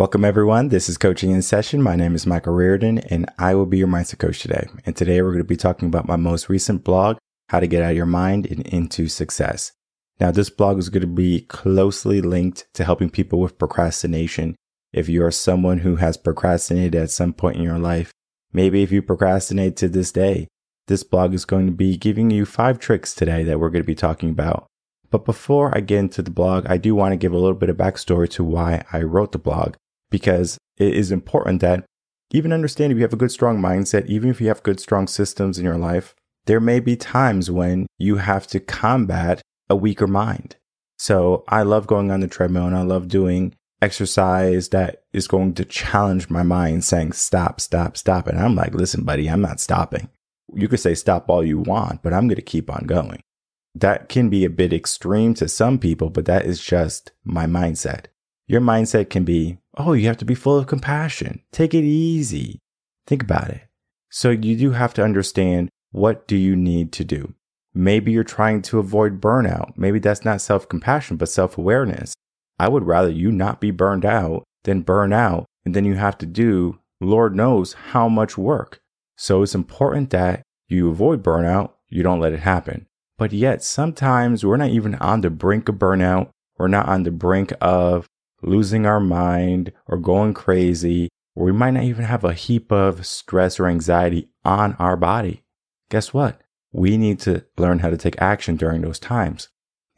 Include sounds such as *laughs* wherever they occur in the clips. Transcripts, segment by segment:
Welcome, everyone. This is Coaching in Session. My name is Michael Rearden, and I will be your mindset coach today. And today we're going to be talking about my most recent blog, How to Get Out of Your Mind and Into Success. Now, this blog is going to be closely linked to helping people with procrastination. If you are someone who has procrastinated at some point in your life, maybe if you procrastinate to this day, this blog is going to be giving you five tricks today that we're going to be talking about. But before I get into the blog, I do want to give a little bit of backstory to why I wrote the blog because it is important that even understand if you have a good, strong mindset, even if you have good, strong systems in your life, there may be times when you have to combat a weaker mind. So I love going on the treadmill and I love doing exercise that is going to challenge my mind saying, stop, stop, stop. And I'm like, listen, buddy, I'm not stopping. You could say stop all you want, but I'm going to keep on going. That can be a bit extreme to some people, but that is just my mindset. Your mindset can be, oh, you have to be full of compassion. Take it easy. Think about it. So you do have to understand what do you need to do? Maybe you're trying to avoid burnout. Maybe that's not self compassion, but self awareness. I would rather you not be burned out than burn out. And then you have to do, Lord knows, how much work. So it's important that you avoid burnout. You don't let it happen. But yet, sometimes we're not even on the brink of burnout. We're not on the brink of losing our mind or going crazy, or we might not even have a heap of stress or anxiety on our body. Guess what? We need to learn how to take action during those times.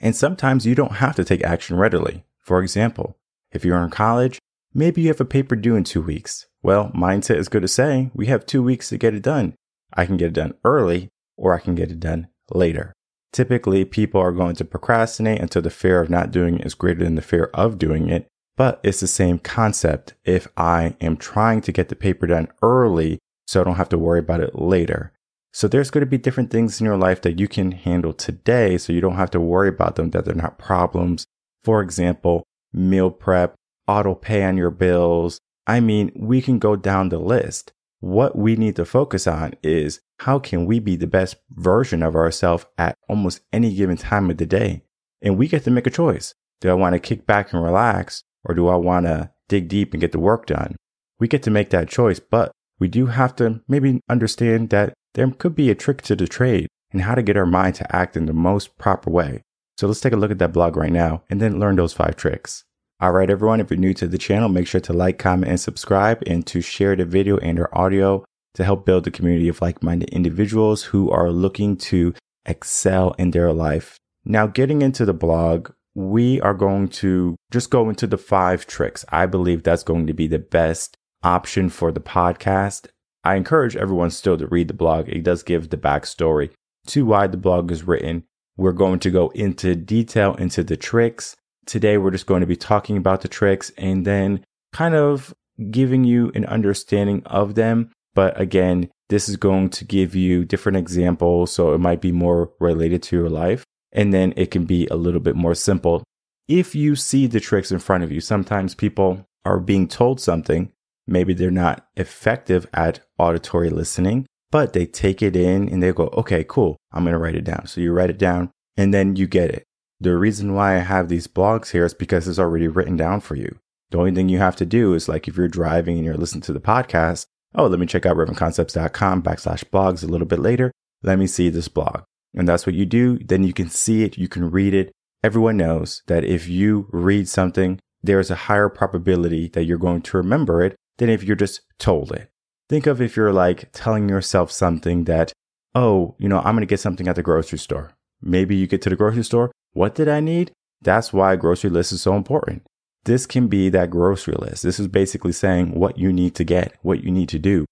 And sometimes you don't have to take action readily. For example, if you're in college, maybe you have a paper due in two weeks. Well, mindset is good to say we have two weeks to get it done. I can get it done early or I can get it done later. Typically, people are going to procrastinate until the fear of not doing it is greater than the fear of doing it. But it's the same concept if I am trying to get the paper done early so I don't have to worry about it later. So there's going to be different things in your life that you can handle today so you don't have to worry about them, that they're not problems. For example, meal prep, auto pay on your bills. I mean, we can go down the list. What we need to focus on is how can we be the best version of ourselves at almost any given time of the day? And we get to make a choice. Do I want to kick back and relax or do I want to dig deep and get the work done? We get to make that choice, but we do have to maybe understand that there could be a trick to the trade and how to get our mind to act in the most proper way. So let's take a look at that blog right now and then learn those five tricks. All right, everyone, if you're new to the channel, make sure to like, comment, and subscribe and to share the video and or audio to help build a community of like-minded individuals who are looking to excel in their life. Now, getting into the blog, we are going to just go into the five tricks. I believe that's going to be the best option for the podcast. I encourage everyone still to read the blog. It does give the backstory to why the blog is written. We're going to go into detail into the tricks. Today, we're just going to be talking about the tricks and then kind of giving you an understanding of them. But again, this is going to give you different examples. So it might be more related to your life. And then it can be a little bit more simple. If you see the tricks in front of you, sometimes people are being told something. Maybe they're not effective at auditory listening, but they take it in and they go, okay, cool. I'm going to write it down. So you write it down and then you get it. The reason why I have these blogs here is because it's already written down for you. The only thing you have to do is like if you're driving and you're listening to the podcast, oh, let me check out revenconcepts.com backslash blogs a little bit later. Let me see this blog and that's what you do, then you can see it, you can read it. Everyone knows that if you read something, there's a higher probability that you're going to remember it than if you're just told it. Think of if you're like telling yourself something that, oh, you know, I'm going to get something at the grocery store. Maybe you get to the grocery store. What did I need? That's why grocery list is so important. This can be that grocery list. This is basically saying what you need to get, what you need to do.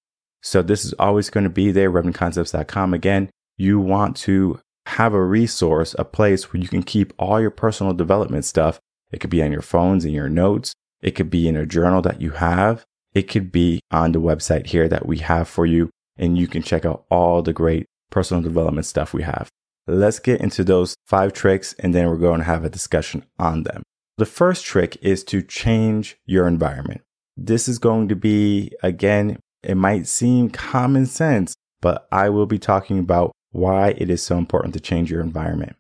So this is always going to be there, revenconcepts.com. Again, you want to have a resource, a place where you can keep all your personal development stuff. It could be on your phones and your notes. It could be in a journal that you have. It could be on the website here that we have for you. And you can check out all the great personal development stuff we have. Let's get into those five tricks and then we're going to have a discussion on them. The first trick is to change your environment. This is going to be, again, it might seem common sense, but I will be talking about why it is so important to change your environment.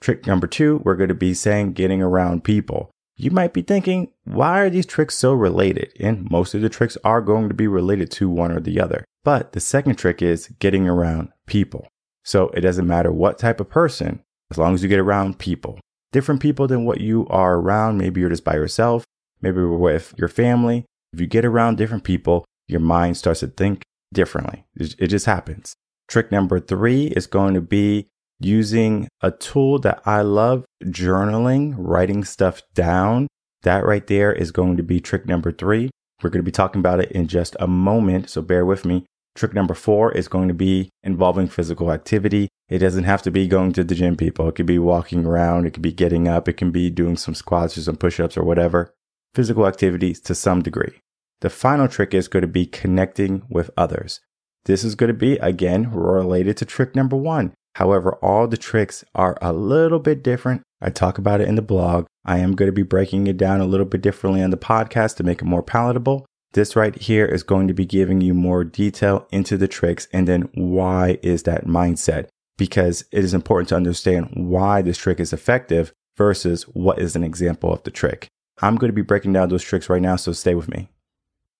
Trick number two, we're going to be saying getting around people. You might be thinking, why are these tricks so related? And most of the tricks are going to be related to one or the other. But the second trick is getting around people. So it doesn't matter what type of person, as long as you get around people, different people than what you are around. Maybe you're just by yourself, maybe you're with your family. If you get around different people, your mind starts to think differently. It just happens. Trick number three is going to be using a tool that I love journaling, writing stuff down. That right there is going to be trick number three. We're going to be talking about it in just a moment, so bear with me. Trick number four is going to be involving physical activity. It doesn't have to be going to the gym, people. It could be walking around, it could be getting up, it can be doing some squats or some push ups or whatever. Physical activities to some degree. The final trick is going to be connecting with others. This is going to be, again, related to trick number one. However, all the tricks are a little bit different. I talk about it in the blog. I am going to be breaking it down a little bit differently on the podcast to make it more palatable. This right here is going to be giving you more detail into the tricks and then why is that mindset? Because it is important to understand why this trick is effective versus what is an example of the trick. I'm going to be breaking down those tricks right now, so stay with me.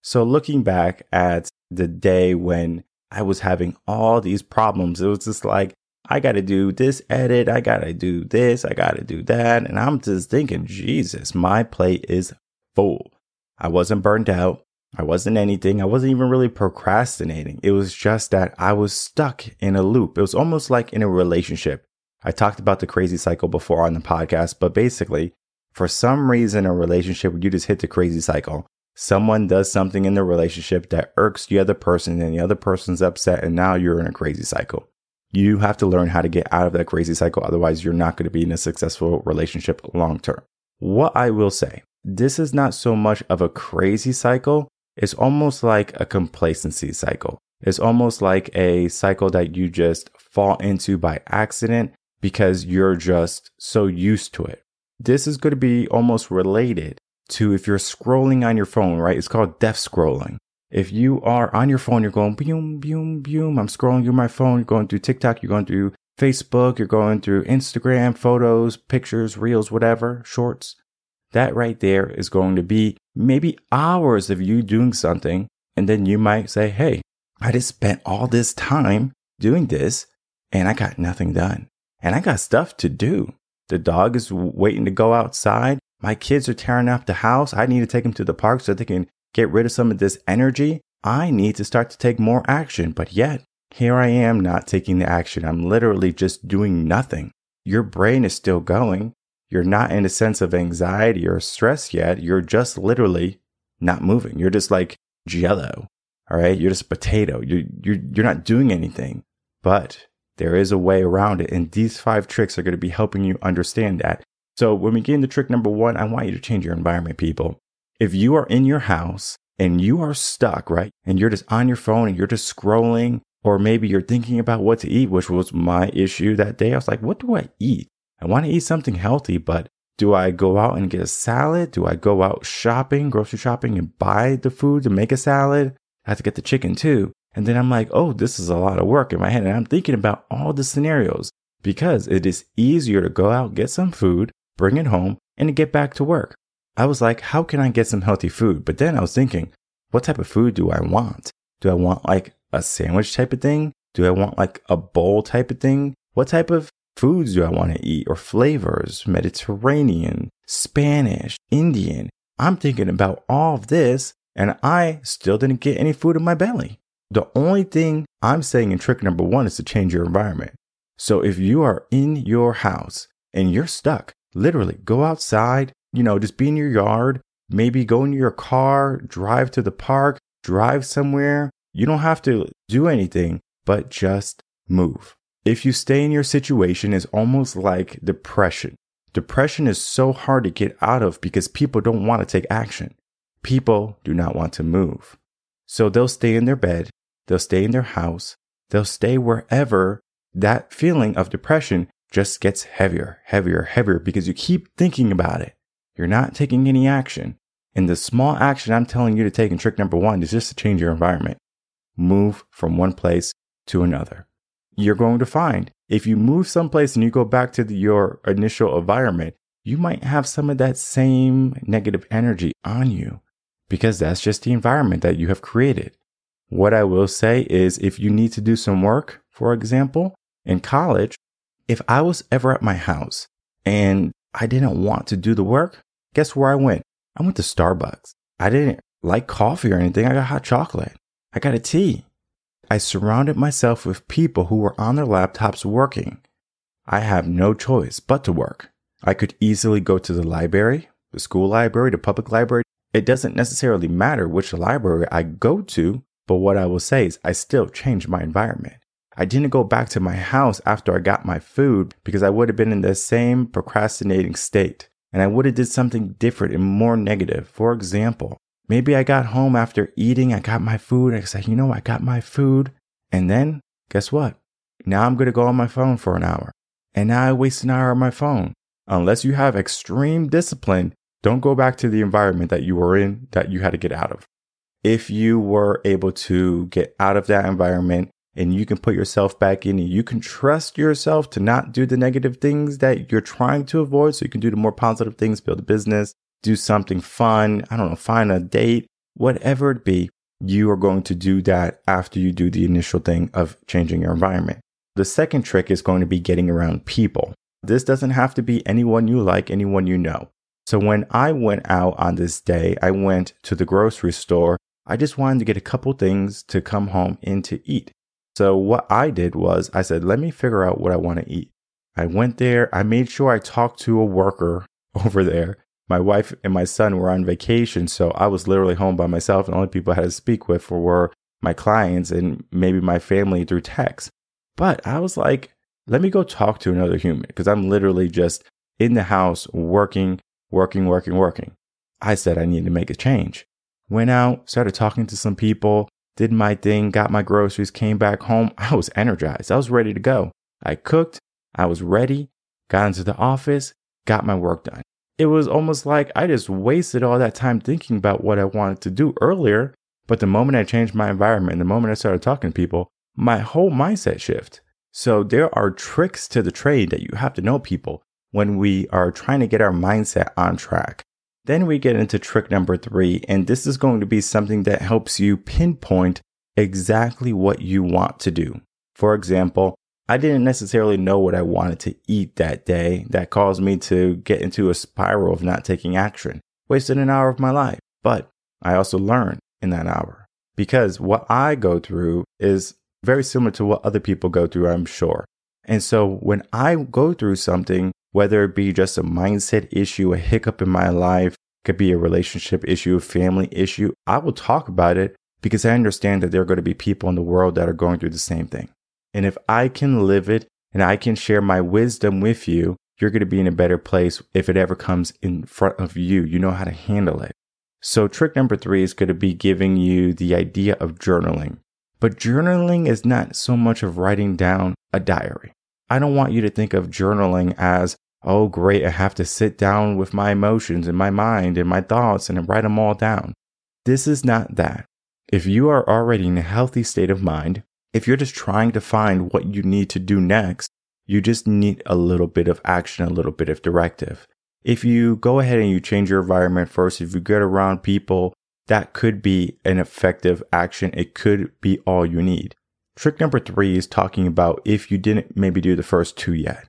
So, looking back at the day when I was having all these problems, it was just like I got to do this edit. I got to do this. I got to do that. And I'm just thinking, Jesus, my plate is full. I wasn't burned out. I wasn't anything. I wasn't even really procrastinating. It was just that I was stuck in a loop. It was almost like in a relationship. I talked about the crazy cycle before on the podcast, but basically, for some reason, a relationship, you just hit the crazy cycle. Someone does something in the relationship that irks the other person, and the other person's upset, and now you're in a crazy cycle. You have to learn how to get out of that crazy cycle. Otherwise, you're not going to be in a successful relationship long term. What I will say, this is not so much of a crazy cycle. It's almost like a complacency cycle. It's almost like a cycle that you just fall into by accident because you're just so used to it. This is going to be almost related to if you're scrolling on your phone, right? It's called death scrolling. If you are on your phone, you're going boom, boom, boom. I'm scrolling through my phone, you're going through TikTok, you're going through Facebook, you're going through Instagram, photos, pictures, reels, whatever, shorts. That right there is going to be maybe hours of you doing something. And then you might say, Hey, I just spent all this time doing this and I got nothing done. And I got stuff to do. The dog is waiting to go outside. My kids are tearing up the house. I need to take them to the park so they can get rid of some of this energy, I need to start to take more action. But yet, here I am not taking the action. I'm literally just doing nothing. Your brain is still going. You're not in a sense of anxiety or stress yet. You're just literally not moving. You're just like jello. All right. You're just a potato. You're, you're, you're not doing anything, but there is a way around it. And these five tricks are going to be helping you understand that. So when we get into trick number one, I want you to change your environment, people if you are in your house and you are stuck, right? And you're just on your phone and you're just scrolling, or maybe you're thinking about what to eat, which was my issue that day. I was like, what do I eat? I want to eat something healthy, but do I go out and get a salad? Do I go out shopping, grocery shopping, and buy the food to make a salad? I have to get the chicken too. And then I'm like, oh, this is a lot of work in my head. And I'm thinking about all the scenarios because it is easier to go out, get some food, bring it home, and get back to work. I was like, how can I get some healthy food? But then I was thinking, what type of food do I want? Do I want like a sandwich type of thing? Do I want like a bowl type of thing? What type of foods do I want to eat or flavors? Mediterranean, Spanish, Indian. I'm thinking about all of this and I still didn't get any food in my belly. The only thing I'm saying in trick number one is to change your environment. So if you are in your house and you're stuck, literally go outside, you know, just be in your yard, maybe go in your car, drive to the park, drive somewhere. You don't have to do anything, but just move. If you stay in your situation, it's almost like depression. Depression is so hard to get out of because people don't want to take action. People do not want to move. So they'll stay in their bed, they'll stay in their house, they'll stay wherever that feeling of depression just gets heavier, heavier, heavier because you keep thinking about it. You're not taking any action. And the small action I'm telling you to take in trick number one is just to change your environment. Move from one place to another. You're going to find if you move someplace and you go back to the, your initial environment, you might have some of that same negative energy on you because that's just the environment that you have created. What I will say is if you need to do some work, for example, in college, if I was ever at my house and I didn't want to do the work, guess where I went? I went to Starbucks. I didn't like coffee or anything. I got hot chocolate. I got a tea. I surrounded myself with people who were on their laptops working. I have no choice but to work. I could easily go to the library, the school library, the public library. It doesn't necessarily matter which library I go to, but what I will say is I still change my environment. I didn't go back to my house after I got my food because I would have been in the same procrastinating state and I would have did something different and more negative. For example, maybe I got home after eating, I got my food, I said, you know, I got my food. And then guess what? Now I'm going to go on my phone for an hour. And now I waste an hour on my phone. Unless you have extreme discipline, don't go back to the environment that you were in that you had to get out of. If you were able to get out of that environment and you can put yourself back in and you can trust yourself to not do the negative things that you're trying to avoid so you can do the more positive things, build a business, do something fun, I don't know, find a date, whatever it be, you are going to do that after you do the initial thing of changing your environment. The second trick is going to be getting around people. This doesn't have to be anyone you like, anyone you know. So when I went out on this day, I went to the grocery store. I just wanted to get a couple things to come home and to eat. So what I did was I said, let me figure out what I want to eat. I went there. I made sure I talked to a worker *laughs* over there. My wife and my son were on vacation. So I was literally home by myself. And the only people I had to speak with were my clients and maybe my family through text. But I was like, let me go talk to another human because I'm literally just in the house working, working, working, working. I said I need to make a change. Went out, started talking to some people, did my thing, got my groceries, came back home. *laughs* I was energized. I was ready to go. I cooked, I was ready, got into the office, got my work done. It was almost like I just wasted all that time thinking about what I wanted to do earlier. But the moment I changed my environment, the moment I started talking to people, my whole mindset shift. So there are tricks to the trade that you have to know people when we are trying to get our mindset on track. Then we get into trick number three, and this is going to be something that helps you pinpoint exactly what you want to do. For example, I didn't necessarily know what I wanted to eat that day. That caused me to get into a spiral of not taking action. Wasted an hour of my life. But I also learned in that hour because what I go through is very similar to what other people go through, I'm sure. And so when I go through something, whether it be just a mindset issue, a hiccup in my life, could be a relationship issue, a family issue, I will talk about it because I understand that there are going to be people in the world that are going through the same thing. And if I can live it and I can share my wisdom with you, you're going to be in a better place if it ever comes in front of you. You know how to handle it. So trick number three is going to be giving you the idea of journaling. But journaling is not so much of writing down a diary. I don't want you to think of journaling as, oh, great, I have to sit down with my emotions and my mind and my thoughts and write them all down. This is not that. If you are already in a healthy state of mind, if you're just trying to find what you need to do next, you just need a little bit of action, a little bit of directive. If you go ahead and you change your environment first, if you get around people that could be an effective action. It could be all you need. Trick number three is talking about if you didn't maybe do the first two yet.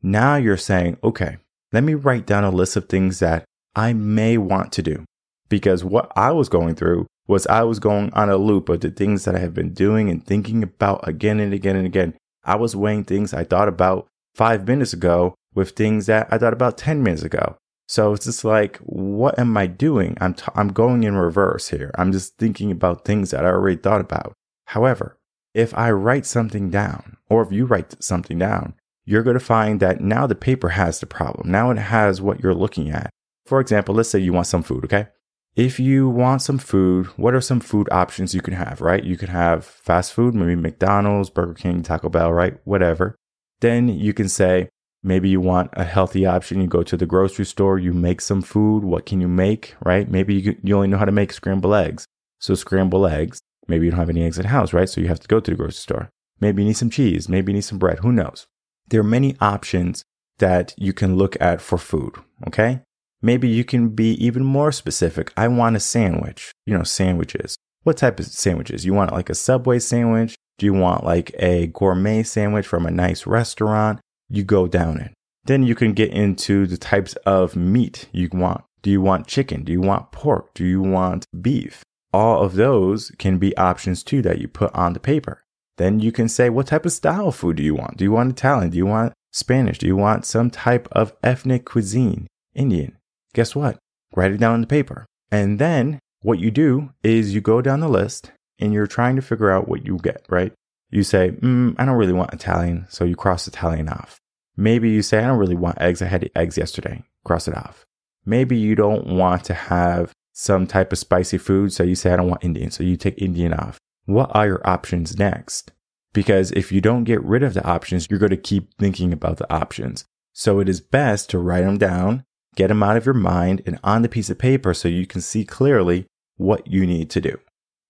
Now you're saying, okay, let me write down a list of things that I may want to do. Because what I was going through was I was going on a loop of the things that I have been doing and thinking about again and again and again. I was weighing things I thought about five minutes ago with things that I thought about 10 minutes ago. So it's just like, what am I doing? I'm, t- I'm going in reverse here. I'm just thinking about things that I already thought about. However, if I write something down, or if you write something down, you're going to find that now the paper has the problem. Now it has what you're looking at. For example, let's say you want some food, okay? If you want some food, what are some food options you can have, right? You can have fast food, maybe McDonald's, Burger King, Taco Bell, right? Whatever. Then you can say, Maybe you want a healthy option. You go to the grocery store, you make some food. What can you make, right? Maybe you, only know how to make scrambled eggs. So scramble eggs. Maybe you don't have any eggs at house, right? So you have to go to the grocery store. Maybe you need some cheese. Maybe you need some bread. Who knows? There are many options that you can look at for food. Okay. Maybe you can be even more specific. I want a sandwich, you know, sandwiches. What type of sandwiches? You want like a Subway sandwich? Do you want like a gourmet sandwich from a nice restaurant? You go down it. Then you can get into the types of meat you want. Do you want chicken? Do you want pork? Do you want beef? All of those can be options too that you put on the paper. Then you can say, what type of style food do you want? Do you want Italian? Do you want Spanish? Do you want some type of ethnic cuisine? Indian? Guess what? Write it down on the paper. And then what you do is you go down the list and you're trying to figure out what you get, right? You say, mm, I don't really want Italian. So you cross Italian off. Maybe you say, I don't really want eggs. I had eggs yesterday. Cross it off. Maybe you don't want to have some type of spicy food. So you say, I don't want Indian. So you take Indian off. What are your options next? Because if you don't get rid of the options, you're going to keep thinking about the options. So it is best to write them down, get them out of your mind and on the piece of paper so you can see clearly what you need to do.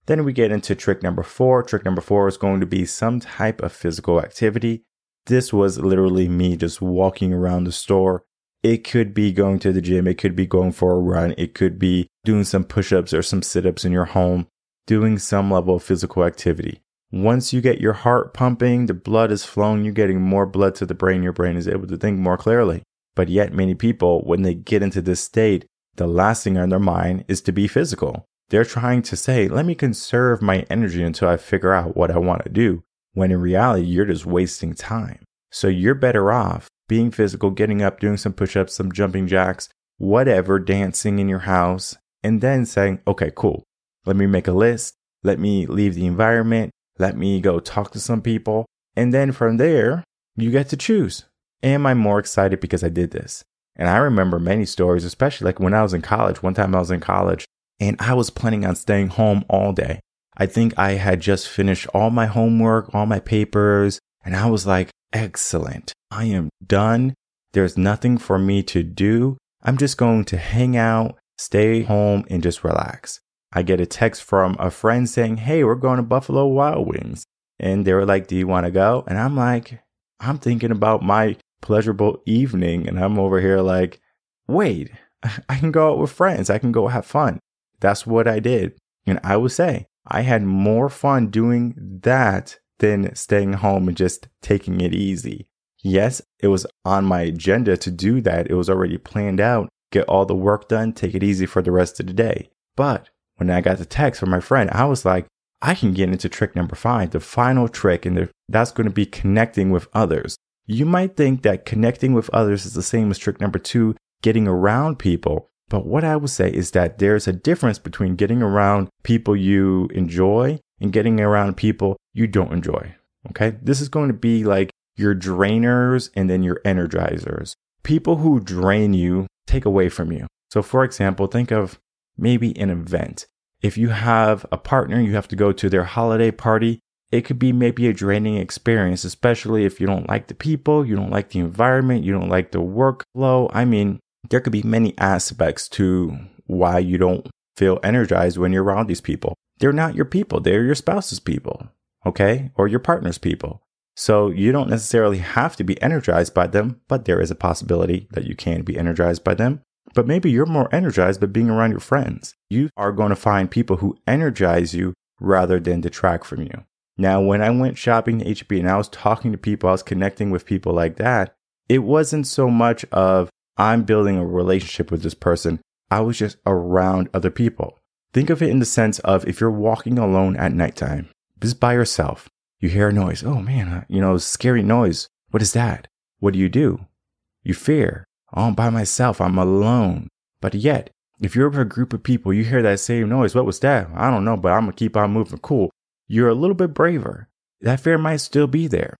Then we get into trick number four. Trick number four is going to be some type of physical activity. This was literally me just walking around the store. It could be going to the gym. It could be going for a run. It could be doing some push ups or some sit ups in your home, doing some level of physical activity. Once you get your heart pumping, the blood is flowing, you're getting more blood to the brain. Your brain is able to think more clearly. But yet, many people, when they get into this state, the last thing on their mind is to be physical. They're trying to say, let me conserve my energy until I figure out what I want to do when in reality, you're just wasting time. So you're better off being physical, getting up, doing some push ups, some jumping jacks, whatever, dancing in your house, and then saying, okay, cool. Let me make a list. Let me leave the environment. Let me go talk to some people. And then from there, you get to choose. Am I more excited because I did this? And I remember many stories, especially like when I was in college. One time I was in college and I was planning on staying home all day. I think I had just finished all my homework, all my papers, and I was like, excellent. I am done. There's nothing for me to do. I'm just going to hang out, stay home, and just relax. I get a text from a friend saying, Hey, we're going to Buffalo Wild Wings. And they were like, Do you want to go? And I'm like, I'm thinking about my pleasurable evening. And I'm over here like, Wait, *laughs* I can go out with friends. I can go have fun. That's what I did. And I would say, I had more fun doing that than staying home and just taking it easy. Yes, it was on my agenda to do that. It was already planned out, get all the work done, take it easy for the rest of the day. But when I got the text from my friend, I was like, I can get into trick number five, the final trick, and that's going to be connecting with others. You might think that connecting with others is the same as trick number two, getting around people. But what I would say is that there's a difference between getting around people you enjoy and getting around people you don't enjoy. Okay. This is going to be like your drainers and then your energizers. People who drain you take away from you. So, for example, think of maybe an event. If you have a partner, you have to go to their holiday party. It could be maybe a draining experience, especially if you don't like the people, you don't like the environment, you don't like the workflow. I mean, there could be many aspects to why you don't feel energized when you're around these people. They're not your people, they're your spouse's people, okay? Or your partner's people. So you don't necessarily have to be energized by them, but there is a possibility that you can be energized by them. But maybe you're more energized by being around your friends. You are going to find people who energize you rather than detract from you. Now, when I went shopping to HB and I was talking to people, I was connecting with people like that, it wasn't so much of I'm building a relationship with this person. I was just around other people. Think of it in the sense of if you're walking alone at nighttime, just by yourself, you hear a noise. Oh man, you know, scary noise. What is that? What do you do? You fear. Oh, I'm by myself. I'm alone. But yet, if you're with a group of people, you hear that same noise. What was that? I don't know, but I'm going to keep on moving. Cool. You're a little bit braver. That fear might still be there,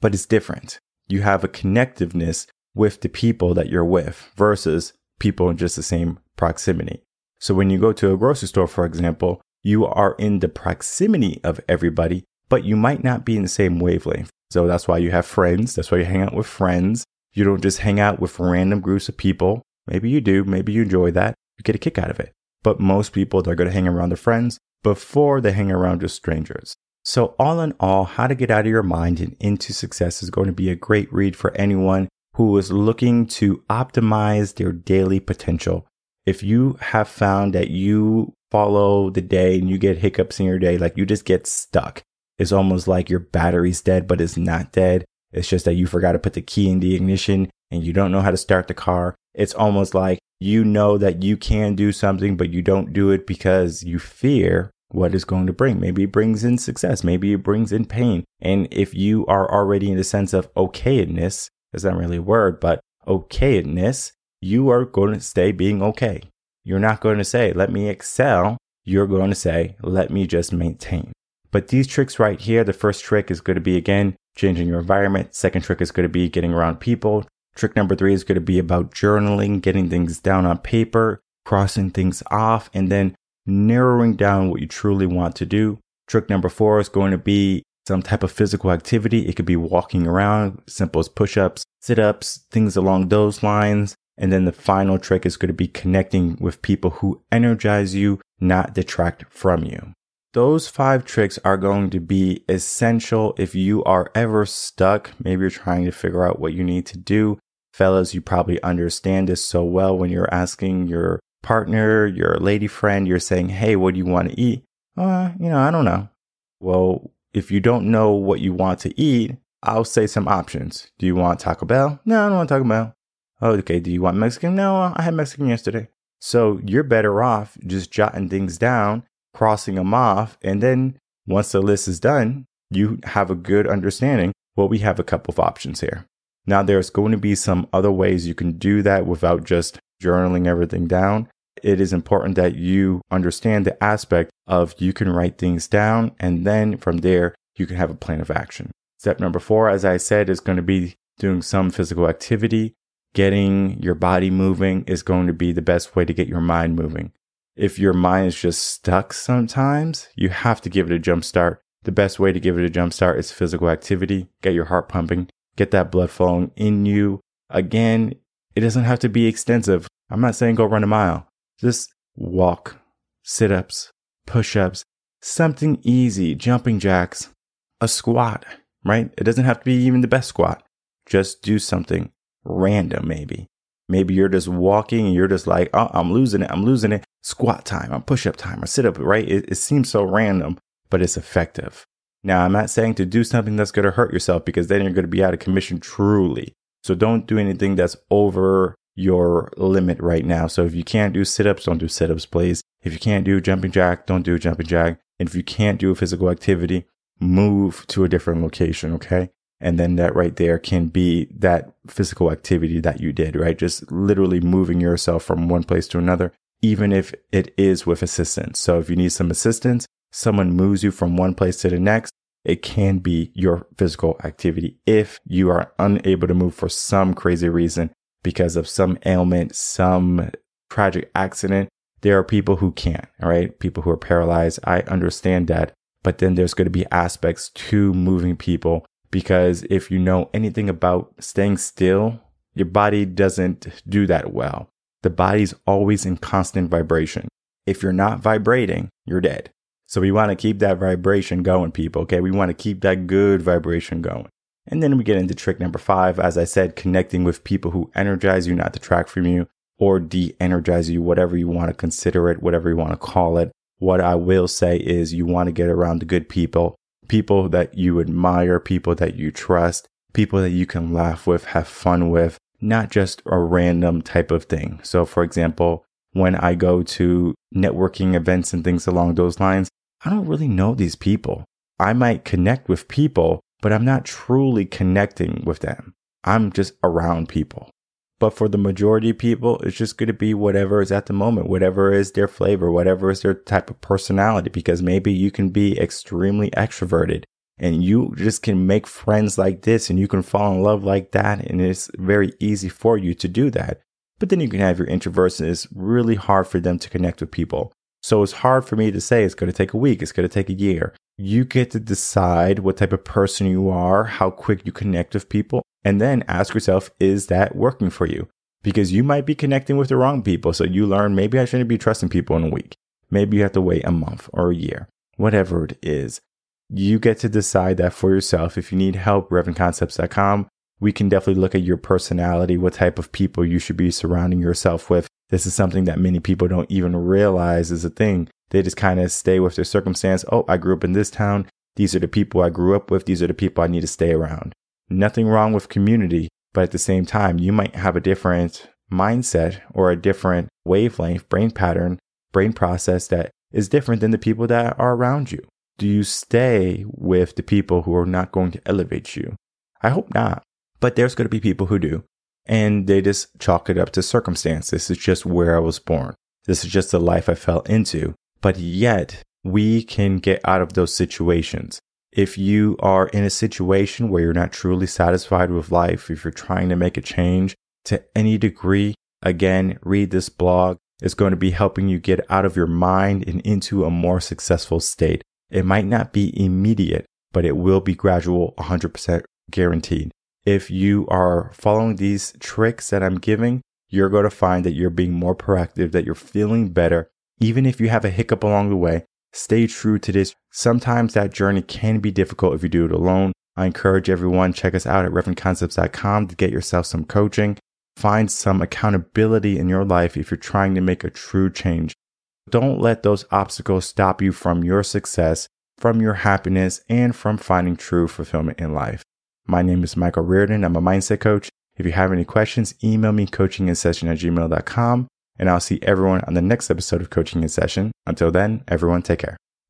but it's different. You have a connectiveness with the people that you're with versus people in just the same proximity. So when you go to a grocery store, for example, you are in the proximity of everybody, but you might not be in the same wavelength. So that's why you have friends. That's why you hang out with friends. You don't just hang out with random groups of people. Maybe you do. Maybe you enjoy that. You get a kick out of it. But most people, they're going to hang around their friends before they hang around just strangers. So all in all, how to get out of your mind and into success is going to be a great read for anyone who is looking to optimize their daily potential. If you have found that you follow the day and you get hiccups in your day, like you just get stuck, it's almost like your battery's dead, but it's not dead. It's just that you forgot to put the key in the ignition and you don't know how to start the car. It's almost like you know that you can do something, but you don't do it because you fear what it's going to bring. Maybe it brings in success. Maybe it brings in pain. And if you are already in the sense of okayedness, it's not really a word, but okayedness, you are going to stay being okay. You're not going to say, let me excel. You're going to say, let me just maintain. But these tricks right here, the first trick is going to be again, changing your environment. Second trick is going to be getting around people. Trick number three is going to be about journaling, getting things down on paper, crossing things off, and then narrowing down what you truly want to do. Trick number four is going to be some type of physical activity. It could be walking around, simple as push ups, sit ups, things along those lines. And then the final trick is going to be connecting with people who energize you, not detract from you. Those five tricks are going to be essential if you are ever stuck. Maybe you're trying to figure out what you need to do. Fellas, you probably understand this so well when you're asking your partner, your lady friend, you're saying, Hey, what do you want to eat? Uh, you know, I don't know. Well, if you don't know what you want to eat, I'll say some options. Do you want Taco Bell? No, I don't want Taco Bell. Oh, okay. Do you want Mexican? No, uh, I had Mexican yesterday. So you're better off just jotting things down crossing them off. And then once the list is done, you have a good understanding. Well, we have a couple of options here. Now, there's going to be some other ways you can do that without just journaling everything down. It is important that you understand the aspect of you can write things down and then from there, you can have a plan of action. Step number four, as I said, is going to be doing some physical activity. Getting your body moving is going to be the best way to get your mind moving. If your mind is just stuck sometimes, you have to give it a jump start. The best way to give it a jump start is physical activity. Get your heart pumping, get that blood flowing in you. Again, it doesn't have to be extensive. I'm not saying go run a mile. Just walk, sit ups, push ups, something easy, jumping jacks, a squat, right? It doesn't have to be even the best squat. Just do something random, maybe. Maybe you're just walking and you're just like, oh, I'm losing it. I'm losing it. Squat time, or push up time, or sit up, right? It, it seems so random, but it's effective. Now, I'm not saying to do something that's going to hurt yourself because then you're going to be out of commission truly. So don't do anything that's over your limit right now. So if you can't do sit ups, don't do sit ups, please. If you can't do jumping jack, don't do jumping jack. And if you can't do a physical activity, move to a different location. Okay. And then that right there can be that physical activity that you did, right? Just literally moving yourself from one place to another, even if it is with assistance. So if you need some assistance, someone moves you from one place to the next, it can be your physical activity. If you are unable to move for some crazy reason because of some ailment, some tragic accident, there are people who can't, all right? People who are paralyzed. I understand that. But then there's going to be aspects to moving people because if you know anything about staying still, your body doesn't do that well. The body's always in constant vibration. If you're not vibrating, you're dead. So we want to keep that vibration going, people. Okay. We want to keep that good vibration going. And then we get into trick number five. As I said, connecting with people who energize you, not detract from you or de energize you, whatever you want to consider it, whatever you want to call it. What I will say is you want to get around the good people people that you admire, people that you trust, people that you can laugh with, have fun with, not just a random type of thing. So, for example, when I go to networking events and things along those lines, I don't really know these people. I might connect with people, but I'm not truly connecting with them. I'm just around people. But for the majority of people, it's just going to be whatever is at the moment, whatever is their flavor, whatever is their type of personality, because maybe you can be extremely extroverted and you just can make friends like this and you can fall in love like that. And it's very easy for you to do that. But then you can have your introverts and it's really hard for them to connect with people. So it's hard for me to say it's going to take a week. It's going to take a year. You get to decide what type of person you are, how quick you connect with people, and then ask yourself, is that working for you? Because you might be connecting with the wrong people. So you learn, maybe I shouldn't be trusting people in a week. Maybe you have to wait a month or a year, whatever it is. You get to decide that for yourself. If you need help, revenconcepts.com. we can definitely look at your personality, what type of people you should be surrounding yourself with. This is something that many people don't even realize is a thing. They just kind of stay with their circumstance. Oh, I grew up in this town. These are the people I grew up with. These are the people I need to stay around. Nothing wrong with community, but at the same time, you might have a different mindset or a different wavelength, brain pattern, brain process that is different than the people that are around you. Do you stay with the people who are not going to elevate you? I hope not. But there's going to be people who do. And they just chalk it up to circumstance. This is just where I was born. This is just the life I fell into. But yet, we can get out of those situations. If you are in a situation where you're not truly satisfied with life, if you're trying to make a change to any degree, again, read this blog. It's going to be helping you get out of your mind and into a more successful state. It might not be immediate, but it will be gradual, 100% guaranteed. If you are following these tricks that I'm giving, you're going to find that you're being more proactive, that you're feeling better. Even if you have a hiccup along the way, stay true to this. Sometimes that journey can be difficult if you do it alone. I encourage everyone, check us out at revenconcepts.com to get yourself some coaching. Find some accountability in your life if you're trying to make a true change. Don't let those obstacles stop you from your success, from your happiness, and from finding true fulfillment in life. My name is Michael Rearden. I'm a mindset coach. If you have any questions, email me coaching at gmail.com and I'll see everyone on the next episode of Coaching in Session. Until then, everyone take care.